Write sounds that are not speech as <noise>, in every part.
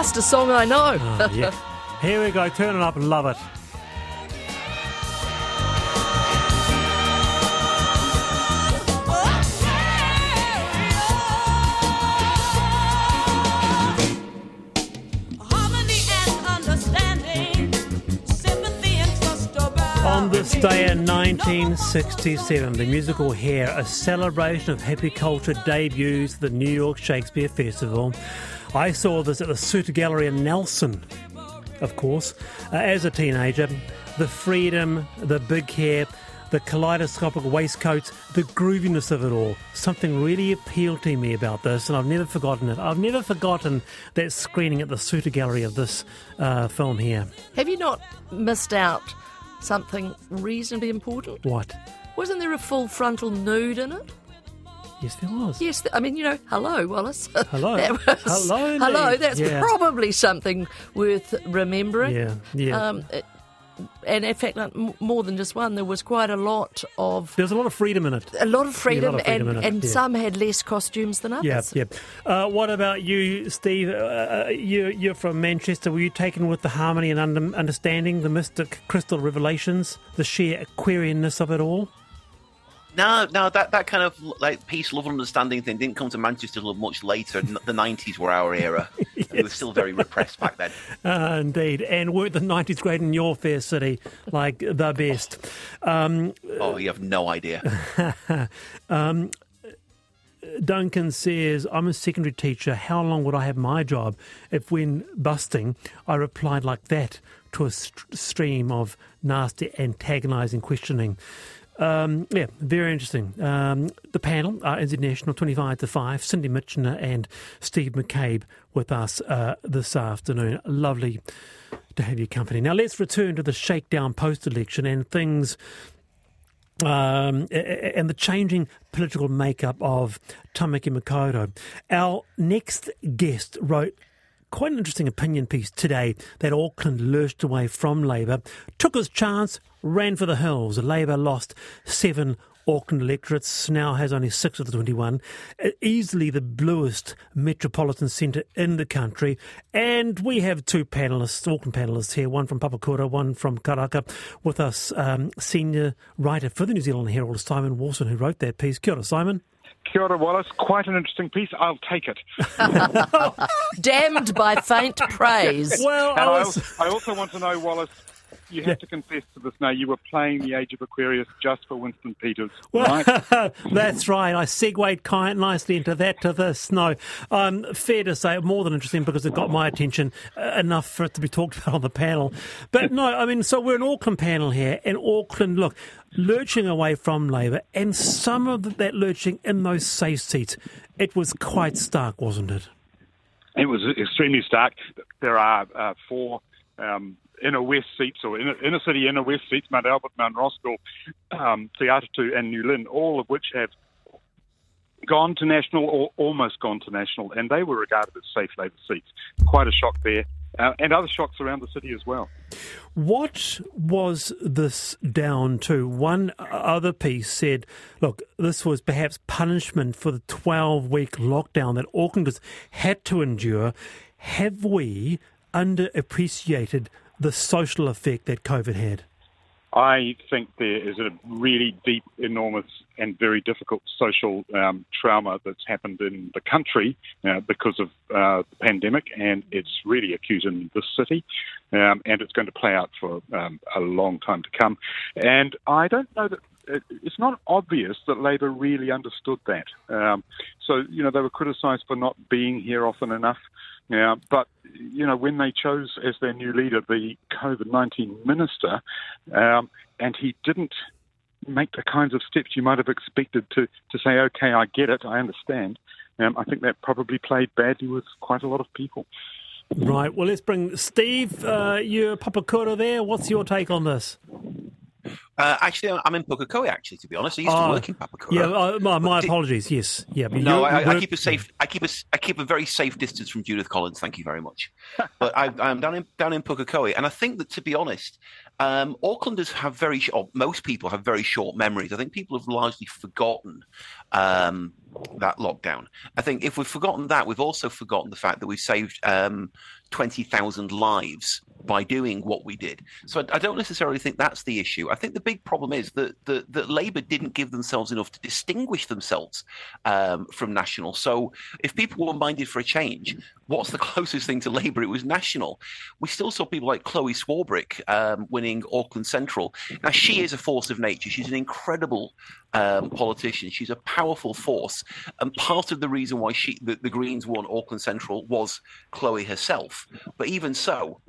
At song I know. oh, yeah. <laughs> Here we go. Turn it up and love it. Harmony and understanding, sympathy and trust about On this day in 1967, the musical Hair, a celebration of happy culture, debuts at the New York Shakespeare Festival. I saw this at the Suter Gallery in Nelson, of course. Uh, as a teenager, the freedom, the big hair, the kaleidoscopic waistcoats, the grooviness of it all. Something really appealed to me about this, and I've never forgotten it. I've never forgotten that screening at the Suter Gallery of this uh, film here. Have you not missed out something reasonably important? What? Wasn't there a full frontal nude in it? Yes, there was. Yes, th- I mean, you know, hello, Wallace. <laughs> Hello. Was, Hello, hello. That's Yeah. probably something worth remembering. Yeah, yeah. Um, it- and in fact, more than just one, there was quite a lot of There's a lot of freedom in it. a lot of freedom, of freedom and, it, and yeah. some had less costumes than Yeah, others. yeah. Uh, what about you, Steve? Uh, Uh, you, you're from Manchester. Were you taken with the harmony and under, understanding, the mystic crystal revelations, the sheer Aquarianness of it all? No, no, that, that kind of like peace, love, and understanding thing didn't come to Manchester till much later. The nineties were our era. <laughs> We were still very repressed back then. Uh, indeed. And weren't the 90s great in your fair city like the best? Um, Oh, you have no idea. <laughs> Duncan says, I'm a secondary teacher. How long would I have my job if, when busting, I replied like that to a st- stream of nasty, antagonising questioning? Um, yeah, very interesting. Um, the panel are National, 25 to 5. Cindy Mitchener and Steve McCabe with us uh, this afternoon. Lovely to have your company. Now, let's return to the shakedown post election and things um, and the changing political makeup of Tamaki Makaurau. Our next guest wrote quite an interesting opinion piece today that Auckland lurched away from Labour, took his chance, ran for the hills. Labour lost seven Auckland electorates, now has only six of the 21, uh, easily the bluest metropolitan centre in the country. And we have two panellists, Auckland panellists here, one from Papakura, one from Karaka, with us, um, senior writer for the New Zealand Herald, Simon Wilson, who wrote that piece. Kia ora, Simon. Kia ora, Wallace. Quite an interesting piece. I'll take it. <laughs> Damned by faint praise. Well, And I I, was... also, I also want to know, Wallace, you have to confess to this now. You were playing the Age of Aquarius just for Winston Peters, right? <laughs> That's right. I segued quite nicely into that to this. No, um, fair to say, more than interesting because it got my attention uh, enough for it to be talked about on the panel. But no, I mean, so we're an Auckland panel here, and Auckland, look, lurching away from Labour, and some of that lurching in those safe seats, it was quite stark, wasn't it? It was extremely stark. There are uh, four um, inner west seats, or inner, inner city inner west seats, Mount Albert, Mount Roskill, um, Te Atatu, and New Lynn, all of which have gone to national or almost gone to national, and they were regarded as safe Labour seats. Quite a shock there, uh, and other shocks around the city as well. What was this down to? One other piece said, look, this was perhaps punishment for the 12 week lockdown that Aucklanders had to endure. Have we underappreciated the social effect that COVID had? I think there is a really deep, enormous, and very difficult social um, trauma that's happened in the country uh, because of uh, the pandemic, and it's really acute in this city, um, and it's going to play out for um, a long time to come. And I don't know that it's not obvious that Labor really understood that. Um, so, you know, they were criticised for not being here often enough. Yeah, but you know when they chose as their new leader the COVID nineteen minister, um, and he didn't make the kinds of steps you might have expected to to say, okay, I get it, I understand. Um, I think that probably played badly with quite a lot of people. Right. Well, let's bring Steve. Uh, you're Papakura there. What's your take on this? Uh, actually, I'm in Pukekohe, actually, to be honest. I used Oh, to work in Papakura. Yeah, uh, my, my But di- apologies. Yes. Yeah. But No, you- I, you I work- keep a safe. I keep a. s- I keep a very safe distance from Judith Collins. Thank you very much. <laughs> but I, I'm down in down in Pukekohe, and I think that to be honest, Um, Aucklanders have very, sh- or most people have very short memories. I think people have largely forgotten um, that lockdown. I think if we've forgotten that, we've also forgotten the fact that we've saved um, 20,000 lives by doing what we did. So I, I, don't necessarily think that's the issue. I think the big problem is that, that, that Labour didn't give themselves enough to distinguish themselves um, from National. So if people were minded for a change, what's the <laughs> closest thing to Labour? It was National. We still saw people like Chloe Swarbrick um, winning Auckland Central. Now, she is a force of nature. She's an incredible um, politician. She's a powerful force. And part of the reason why she, the, the Greens won Auckland Central was Chloe herself. But even so,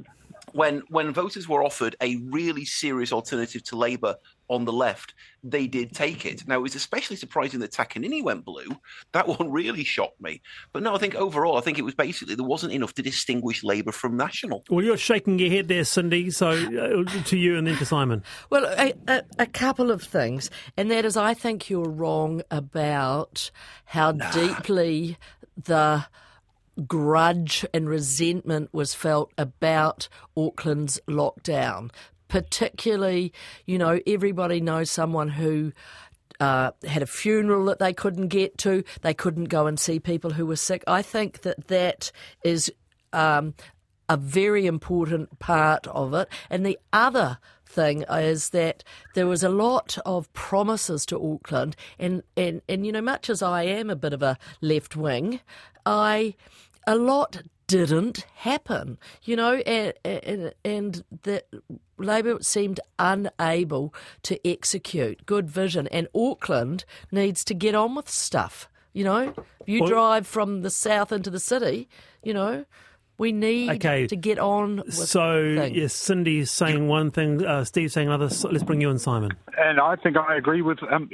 when when voters were offered a really serious alternative to Labour on the left, they did take it. Now it was especially surprising that Takanini went blue. That one really shocked me. But no, I think overall, I think it was basically there wasn't enough to distinguish Labour from National. Well, you're shaking your head there, Cindy. So uh, to you and then to Simon. Well, a, a, a, couple of things, and that is, I think you're wrong about how nah. deeply the grudge and resentment was felt about Auckland's lockdown. Particularly, you know, everybody knows someone who uh, had a funeral that they couldn't get to. They couldn't go and see people who were sick. I think that that is um, a very important part of it. And the other thing is that there was a lot of promises to Auckland, and, and, and you know, much as I am a bit of a left wing, I a lot didn't happen, you know, and, and, and the Labor seemed unable to execute good vision, and Auckland needs to get on with stuff. You know, you well, drive from the south into the city, you know, we need okay. to get on So, things. yes, Cindy is saying one thing, uh, Steve saying another. So let's bring you in, Simon. And I think I agree with um,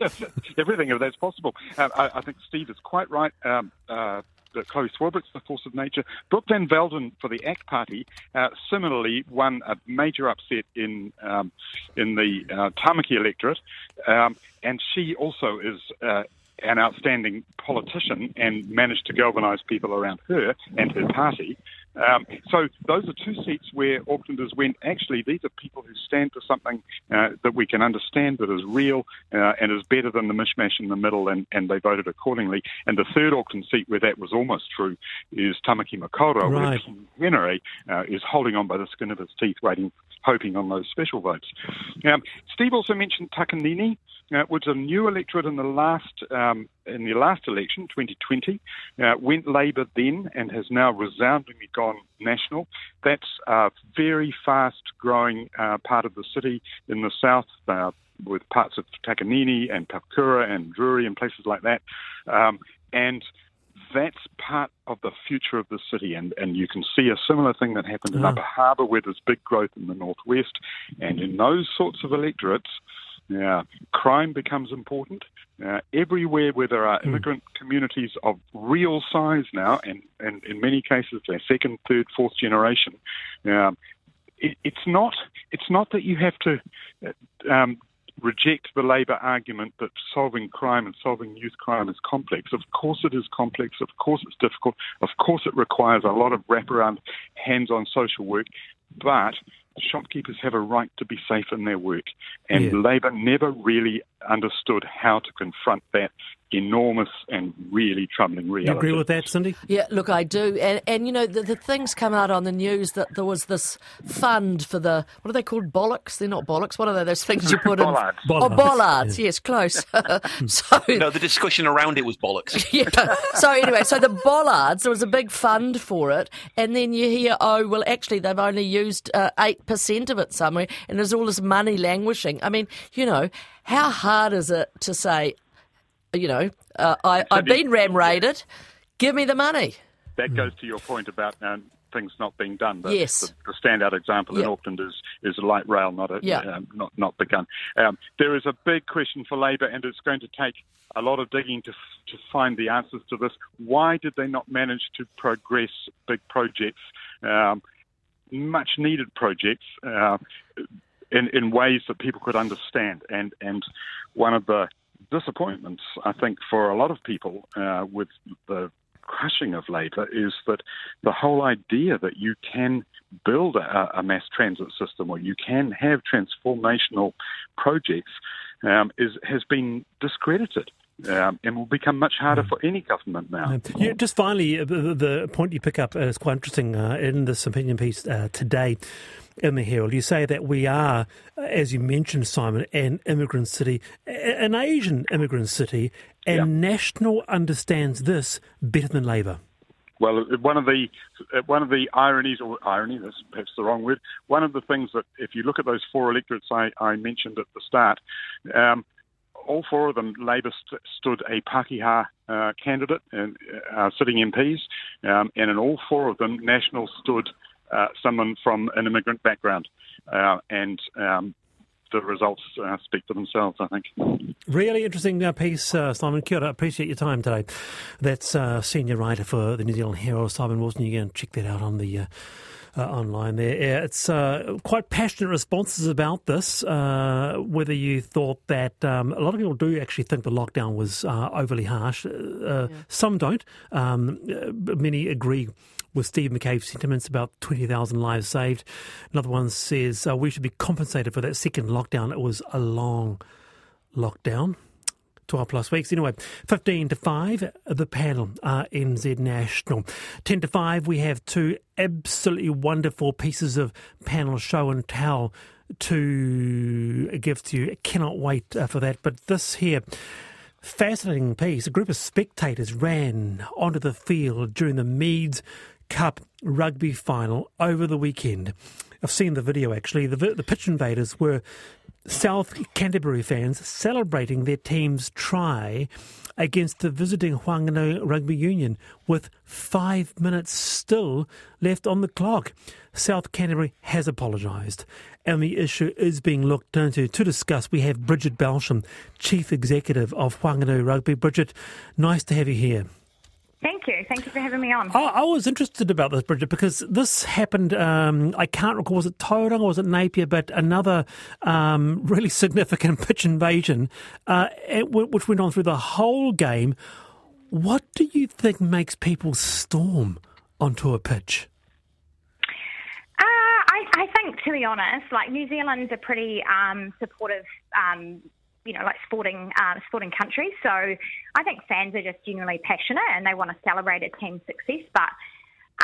<laughs> everything, if that's possible. Uh, I, I, think Steve is quite right. Um, uh, that Chloe Swarbrick's the force of nature. Brooke Van Velden for the ACT Party uh, similarly won a major upset in um, in the uh, Tamaki electorate, um, and she also is. Uh, an outstanding politician and managed to galvanise people around her and her party. Um, so those are two seats where Aucklanders went. Actually, these are people who stand for something uh, that we can understand, that is real, uh, and is better than the mishmash in the middle, and, and they voted accordingly. And the third Auckland seat where that was almost true is Tamaki Makaurau, right. where Henry uh, is holding on by the skin of his teeth, waiting, hoping on those special votes. Um, Steve also mentioned Takanini uh, was a new electorate in the last um, in the last election, 2020. Uh, went Labor then and has now resoundingly gone national. That's a very fast growing uh, part of the city in the south. Uh, with parts of Takanini and Papakura and Drury and places like that. Um, and that's part of the future of the city. And, and you can see a similar thing that happened in Upper Harbour, where there's big growth in the northwest. And in those sorts of electorates, now, crime becomes important. Uh, everywhere where there are hmm. immigrant mm. communities of real size now, and, and in many cases they're second, third, fourth generation, um, it, it's not it's not that you have to uh, um, reject the Labor argument that solving crime and solving youth crime is complex. Of course it is complex. Of course it's difficult. Of course it requires a lot of wraparound, hands-on social work. But shopkeepers have a right to be safe in their work. And yeah. Labor never really understood how to confront that enormous and really troubling reality. You agree with that, Cindy? Yeah, look, I do. And, and you know, the, the, things come out on the news that there was this fund for the, what are they called? Bollocks? They're not bollocks. What are they? Those things you put bollards. in. Bollards. Oh, bollards. Yeah. Yes, close. <laughs> so No, the discussion around it was bollocks. <laughs> yeah. So anyway, so the bollards, there was a big fund for it. And then you hear, oh, well, actually, they've only used uh, 8% of it somewhere. And there's all this money languishing. I mean, you know, how hard is it to say, you know, uh, I, I've been ram raided, give me the money? That goes to your point about um, things not being done. The, yes. The, the standout example yep. in Auckland is, is light rail, not a, yep. um, not not begun. Um, there is a big question for Labor, and it's going to take a lot of digging to to find the answers to this. Why did they not manage to progress big projects, um, much needed projects? Uh, in, in ways that people could understand. And, and one of the disappointments, I think, for a lot of people uh, with the crushing of Labor is that the whole idea that you can build a, a mass transit system or you can have transformational projects um, is has been discredited. Um, and will become much harder for any government now. Yeah, just finally, uh, the, point you pick up is quite interesting uh, in this opinion piece uh, today in the Herald. You say that we are, uh, as you mentioned, Simon, an immigrant city, an Asian immigrant city, and Yeah. National understands this better than Labor. Well, one of the one of the ironies, or irony, that's perhaps the wrong word. One of the things that, if you look at those four electorates I, I mentioned at the start, um, all four of them, Labor st- stood a Pakeha uh, candidate and uh, sitting MPs, um, and in all four of them, National stood uh, someone from an immigrant background, uh, and um, the results uh, speak for themselves. I think. Really interesting uh, piece, uh, Simon. Kia ora. Appreciate your time today. That's uh, senior writer for the New Zealand Herald, Simon Wilson. You can check that out on the. Uh, online there. It's uh, quite passionate responses about this. Uh, whether you thought that um, a lot of people do actually think the lockdown was uh, overly harsh, uh, some don't. Um, uh, many agree with Steve McCabe's sentiments about 20,000 lives saved. Another one says uh, we should be compensated for that second lockdown. It was a long lockdown. 12 plus weeks. Anyway, 15 to 5, the panel RNZ National. 10 to 5, we have two absolutely wonderful pieces of panel show and tell to give to you. I cannot wait uh, for that. But this here, fascinating piece. A group of spectators ran onto the field during the Meads Cup rugby final over the weekend. I've seen the video actually. The, the pitch invaders were South Canterbury fans celebrating their team's try against the visiting Whanganui Rugby Union with five minutes still left on the clock. South Canterbury has apologised and the issue is being looked into. To discuss, we have Bridget Belsham, Chief Executive of Whanganui Rugby. Bridget, nice to have you here. Thank you. Thank you for having me on. I, I was interested about this, Bridget, because this happened. Um, I can't recall was it Tauranga or was it Napier, but another um, really <laughs> significant pitch invasion, uh, which went on through the whole game. What do you think makes people storm onto a pitch? Uh, I, I think, to be honest, like New Zealand's a pretty um, supportive, um, you know, like sporting uh, sporting country. So I think fans are just genuinely passionate and they want to celebrate a team's success. But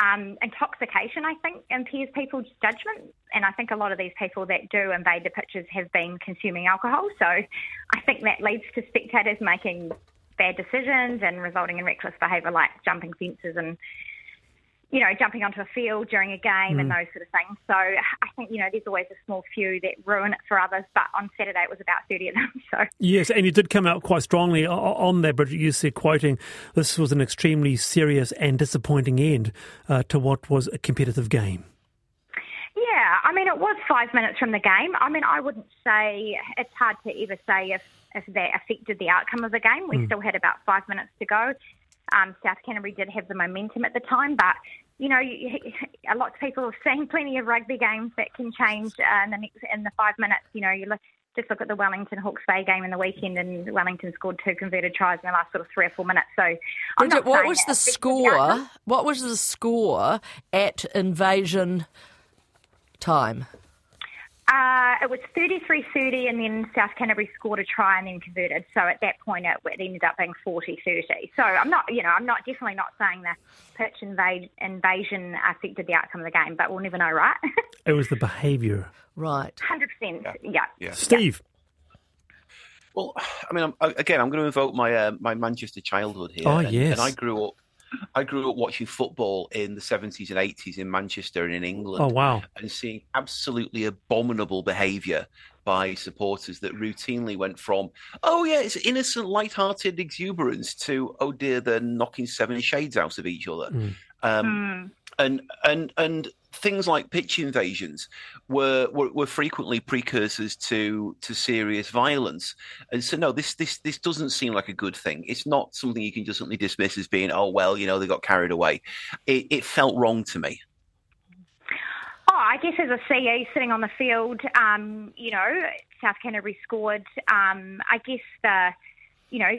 um, intoxication, I think, impairs people's judgment. And I think a lot of these people that do invade the pitches have been consuming alcohol. So I think that leads to spectators making bad decisions and resulting in reckless behaviour like jumping fences and you know, jumping onto a field during a game and those sort of things. So I think, you know, there's always a small few that ruin it for others, but on Saturday it was about 30 of them. <laughs> So Yes, and you did come out quite strongly on that, Bridget. You said, quoting, this was an extremely serious and disappointing end uh, to what was a competitive game. Yeah, I mean, it was five minutes from the game. I mean, I wouldn't say it's hard to ever say if, if that affected the outcome of the game. We still had about five minutes to go. Um, South Canterbury did have the momentum at the time, but you know, you, a lot of people have seen plenty of rugby games that can change uh, in the next in the five minutes. You know, you look, just look at the Wellington Hawke's Bay game in the weekend, and Wellington scored two converted tries in the last sort of three or four minutes. So, I'm Bridget, not what was the score? what was the score at invasion time? Uh, it was 33-30 and then South Canterbury scored a try and then converted. So at that point it, it ended up being 40-30. So I'm not, you know, I'm not definitely not saying the pitch invade, invasion affected the outcome of the game, but we'll never know, right? <laughs> It was the behaviour. Right. 100%, yeah. Yeah. Steve. Well, I mean, I'm, again, I'm going to invoke my uh, my Manchester childhood here. Oh, and, yes. And I grew up, I grew up watching football in the 70s and 80s in Manchester and in England. Oh, wow. And seeing absolutely abominable behaviour by supporters that routinely went from, oh yeah, it's innocent, light-hearted exuberance to, oh dear, they're knocking seven shades out of each other. Mm. Um, and and and things like pitch invasions were, were were frequently precursors to to serious violence. And so no, this this this doesn't seem like a good thing. It's not something you can just suddenly dismiss as being oh well, you know, they got carried away. It, it felt wrong to me. Oh, I guess as a CE sitting on the field, um, you know, South Canterbury scored. Um, I guess the you know,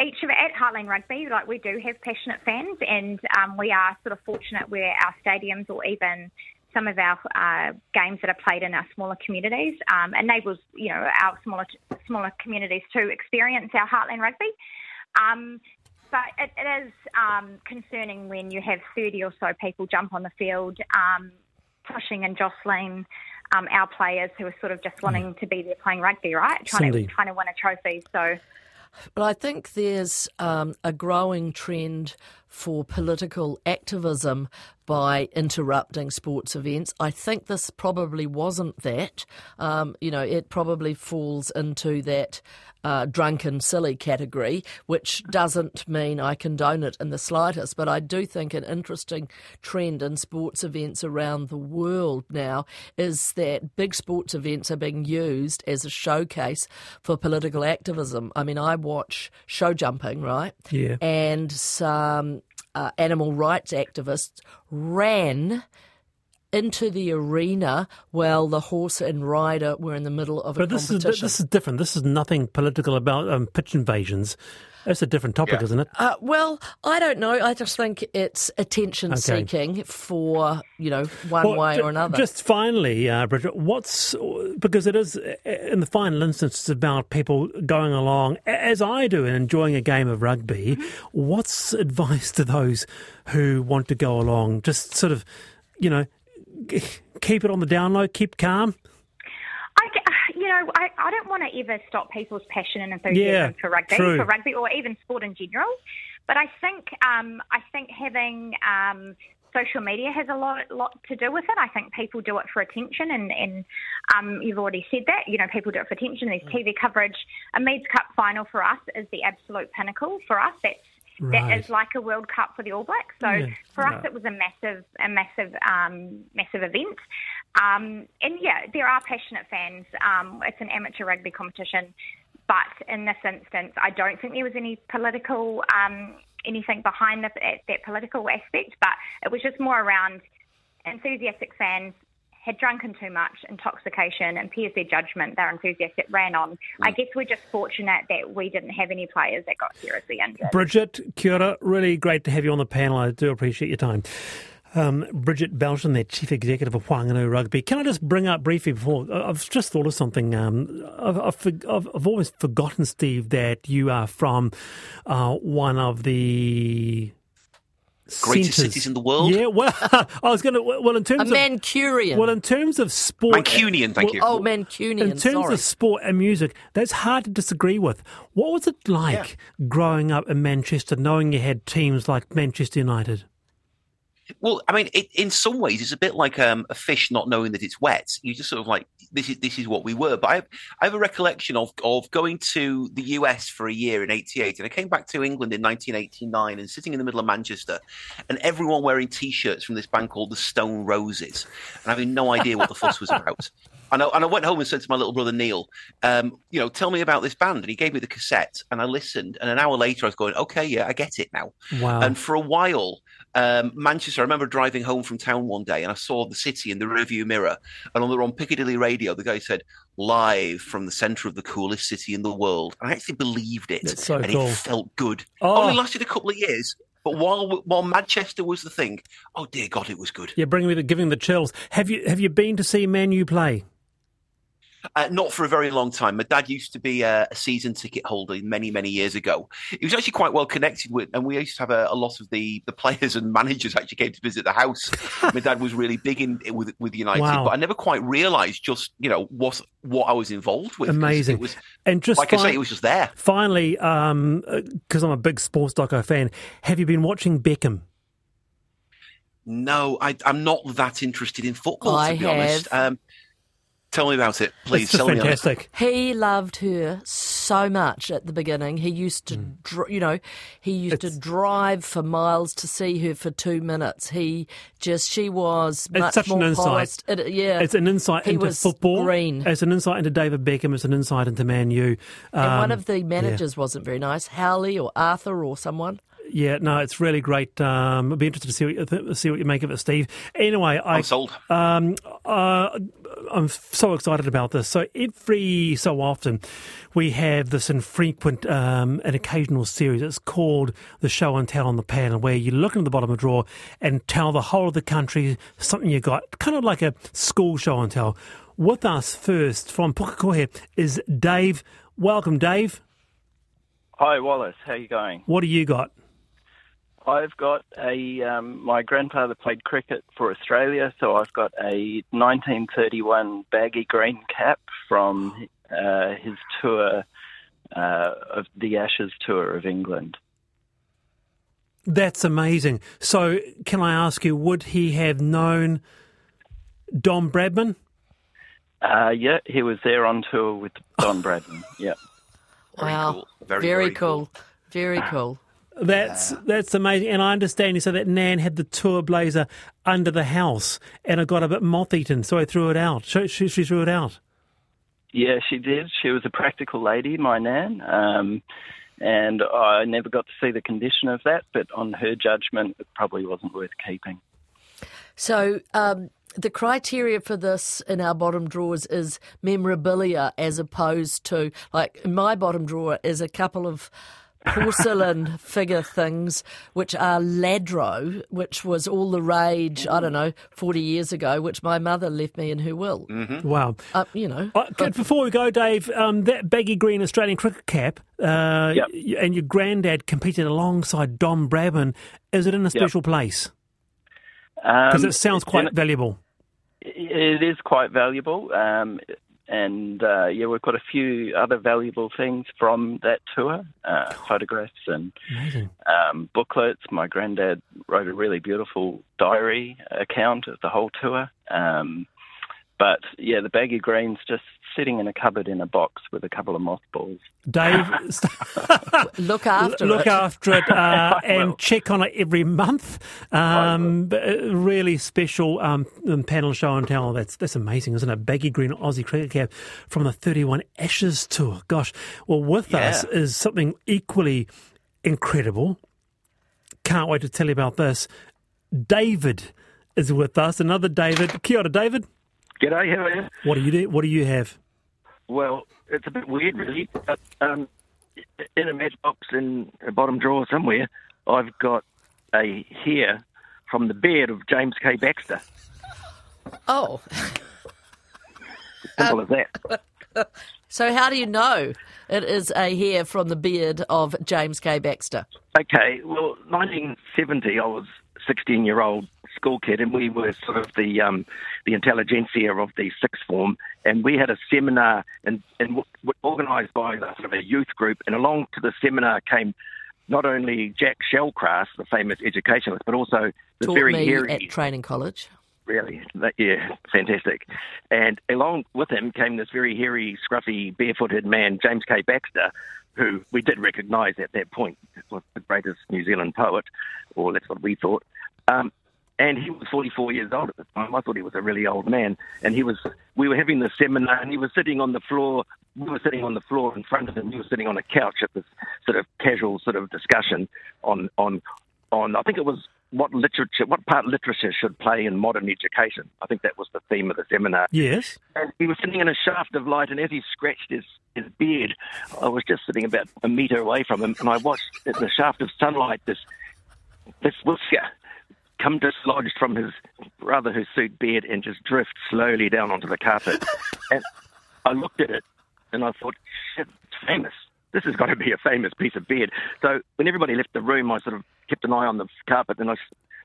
each of at Heartland Rugby, like we do have passionate fans, and um, we are sort of fortunate where our stadiums or even some of our uh, games that are played in our smaller communities um, enables you know our smaller smaller communities to experience our Heartland Rugby. Um, but it, it is um, concerning when you have 30 or so people jump on the field, um, pushing and jostling um, our players who are sort of just wanting to be there playing rugby, right? Trying Cindy. to trying to win a trophy. So But I think there's um, a growing trend for political activism by interrupting sports events. I think this probably wasn't that. Um, you know, it probably falls into that uh, drunken silly category, which doesn't mean I condone it in the slightest. But I do think an interesting trend in sports events around the world now is that big sports events are being used as a showcase for political activism. I mean, I watch show jumping, right? Yeah. And some uh, animal rights activists ran into the arena while the horse and rider were in the middle of a But this is competition. this is different. This is nothing political about um, pitch invasions. That's a different topic, Yeah. isn't it? Uh, well, I don't know. I just think it's attention seeking for you know one Well, way ju- or another. Just finally, uh, Bridget, what's because it is uh, in the final instance it's about people going along as I do and enjoying a game of rugby. Mm-hmm. What's <laughs> advice to those who want to go along? Just sort of, you know, keep it on the down low, keep calm. You know, I, I don't want to ever stop people's passion and enthusiasm Yeah, for rugby, true. for rugby, or even sport in general. But I think, um, I think having um, social media has a lot, lot to do with it. I think people do it for attention, and, and um, you've already said that. You know, people do it for attention. There's TV coverage. A Meads Cup final for us is the absolute pinnacle for us. That's Right. that is like a World Cup for the All Blacks. So Yeah. for us, it was a massive, a massive, um, massive event. Um, and yeah, there are passionate fans. Um, it's an amateur rugby competition, but in this instance, I don't think there was any political um, anything behind the, that political aspect. But it was just more around enthusiastic fans had drunken too much, intoxication, impairs their judgment. They're enthusiastic, ran on. I guess we're just fortunate that we didn't have any players that got seriously injured. Bridget, kia ora. Really great to have you on the panel. I do appreciate your time. Um, Bridget Belton, the Chief Executive of Whanganui Rugby. Can I just bring up briefly before? I- I've just thought of something. Um, I've, I've, I've, I've always forgotten, Steve, that you are from uh, one of the Greatest centres- cities in the world? Yeah, well, <laughs> I was going to. Well, in a terms of Mancunian. well, in terms of sport, Mancunian, thank you. oh, Mancunian. in terms sorry. of sport and music, that's hard to disagree with. What was it like growing up in Manchester, knowing you had teams like Manchester United? Well, I mean, it, in some ways, it's a bit like um, a fish not knowing that it's wet. You just sort of like this is this is what we were. But I have, I have a recollection of of going to the US for a year in '88, and I came back to England in 1989 and sitting in the middle of Manchester, and everyone wearing T-shirts from this band called the Stone Roses, and having no idea what the fuss was about. <laughs> And I, and I went home and said to my little brother Neil, um, you know, tell me about this band. And he gave me the cassette, and I listened. And an hour later, I was going, okay, yeah, I get it now. Wow. And for a while, um, Manchester, I remember driving home from town one day and I saw the city in the rearview mirror. And on the on Piccadilly radio, the guy said, live from the centre of the coolest city in the world. And I actually believed it. That's so and cool. it felt good. Oh. Only lasted a couple of years. But while while Manchester was the thing, oh dear God, it was good. Yeah, bringing me the giving the chills. Have you have you been to see Man U play? Uh, not for a very long time. My dad used to be a, a season ticket holder many, many years ago. He was actually quite well connected with, and we used to have a, a lot of the, the players <laughs> and managers actually came to visit the house. My dad was really big in with with United, Wow. but I never quite realised just you know what what I was involved with. Amazing. It was And just like I say, it was just there. finally, because I'm a big sports doco fan, have you been watching Beckham? No, I, I'm not that interested in football. I to be honest. Um, tell me about it, please. it's just tell me on it. He loved her so much at the beginning. He used to, dr- you know, he used. It's- to drive for miles to see her for two minutes. He just, she was much such an more insight. polished. It, yeah, It's an insight He into was football. green. It's an insight into David Beckham. It's an insight into Man U. and one Um, of the managers wasn't very nice, Howley or Arthur or someone. Yeah, no, it's really great. Um, I'd be interested to see what you, th- see what you make of it, Steve. Anyway, I I'm sold. um, uh, I'm so excited about this. So every so often, we have this infrequent um, and occasional series. It's called the Show and Tell on the Panel, where you look into the bottom of the drawer and tell the whole of the country something you got, kind of like a school show and tell. With us first from Pukekohe is Dave. Welcome, Dave. Hi Wallace, how you going? What do you got? I've got a. Um, my grandfather played cricket for Australia, so I've got a 1931 baggy green cap from uh, his tour uh, of the Ashes tour of England. That's amazing. So, can I ask you, would he have known Don Bradman? Uh, yeah, he was there on tour with Don <laughs> Bradman. Yeah. Very wow. cool. Very, very, very cool. cool. Very cool. That's that's amazing, and I understand. You so that Nan had the tour blazer under the house, and it got a bit moth-eaten, so I threw it out. She, she, she threw it out. Yeah, she did. She was a practical lady, my nan, um, and I never got to see the condition of that. But on her judgment, it probably wasn't worth keeping. So, um, the criteria for this in our bottom drawers is memorabilia as opposed to, like, my bottom drawer is a couple of porcelain figure things, which are Lladro, which was all the rage, I don't know, 40 years ago, which my mother left me in her will. Wow. Uh, you know. Uh, c- before we go, Dave, um, that baggy green Australian cricket cap, uh, Yep. and your granddad competed alongside Don Bradman. Is it in a special place? Because Um, it sounds quite valuable. It is quite valuable, um, and uh, yeah, we've got a few other valuable things from that tour, uh, photographs and um, booklets. My granddad wrote a really beautiful diary account of the whole tour. Um, but yeah, the baggy green's just sitting in a cupboard in a box with a couple of mothballs. Dave, <laughs> Look after look it. after it uh, <laughs> and will. check on it every month. Um, really special um, um, panel show and tell. That's that's amazing, isn't it? Baggy green Aussie cricket cap from the 31 Ashes tour. Gosh. Well, with us is something equally incredible. Can't wait to tell you about this. David is with us. Another David. Kia ora, David. G'day, how are you? What do you do? What do you have? Well, it's a bit weird, really. But um, in a matchbox in a bottom drawer somewhere, I've got a hair from the beard of James K. Baxter. Oh, Simple as that. <laughs> so how do you know it is a hair from the beard of James K. Baxter? Okay, well, 1970, I was 16 year old school kid, and we were sort of the um, the intelligentsia of the sixth form, and we had a seminar and, and organised by the, sort of a youth group, and along to the seminar came not only Jack Shallcrass, the famous educationalist, but also the Taught very me hairy at training college. really. That, yeah, fantastic. And along with him came this very hairy, scruffy, barefooted man, James K. Baxter, who we did recognise at that point was the greatest New Zealand poet, or that's what we thought. Um, and he was 44 years old at the time. I thought he was a really old man. And he was, we were having the seminar, and he was sitting on the floor. We were sitting on the floor in front of him. He was sitting on a couch at this sort of casual sort of discussion on on on. I think it was what literature, what part literature should play in modern education. I think that was the theme of the seminar. Yes. And he was sitting in a shaft of light, and as he scratched his, his beard, I was just sitting about a metre away from him, and I watched in the shaft of sunlight this this whisker come dislodged from his rather hirsute beard and just drift slowly down onto the carpet. <laughs> and I looked at it, and I thought, shit, it's famous. This has got to be a famous piece of beard. So when everybody left the room, I sort of kept an eye on the carpet, and I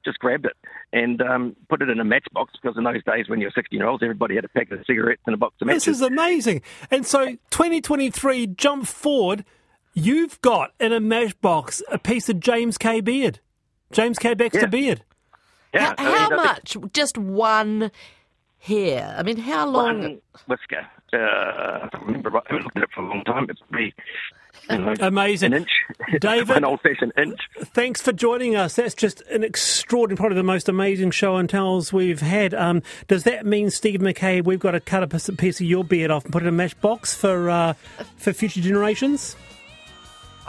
just grabbed it and um, put it in a matchbox because in those days, when you're 16 year olds, everybody had a packet of cigarettes and a box of matches. This is amazing. And so 2023, jump forward, you've got in a matchbox a piece of James K. Beard. James K. Baxter Yeah. Beard. Yeah, H- I mean, how I think much? Just one hair. I mean, how long? One whisker. Uh, I don't remember. I haven't looked at it for a long time. It's probably you know, <laughs> Amazing. an inch. <laughs> David- an old-fashioned inch. Thanks for joining us. That's just an extraordinary, probably the most amazing show and tells we've had. Um, does that mean, Steve McKay, we've got to cut a piece- piece of your beard off and put it in a matchbox for uh, for future generations?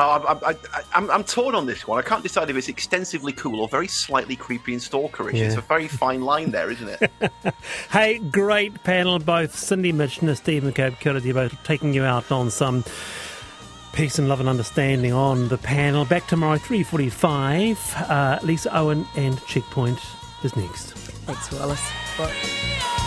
I, I, I, I'm, I'm torn on this one. I can't decide if it's extensively cool or very slightly creepy and stalkerish. It's a very fine line there, isn't it? <laughs> Hey, great panel, both Cindy Mitchener, Steve McCabe, Kia ora, both taking you out on some peace and love and understanding on the panel. Back tomorrow, 3.45. Uh, Lisa Owen and Checkpoint is next. Thanks, Wallace. Bye.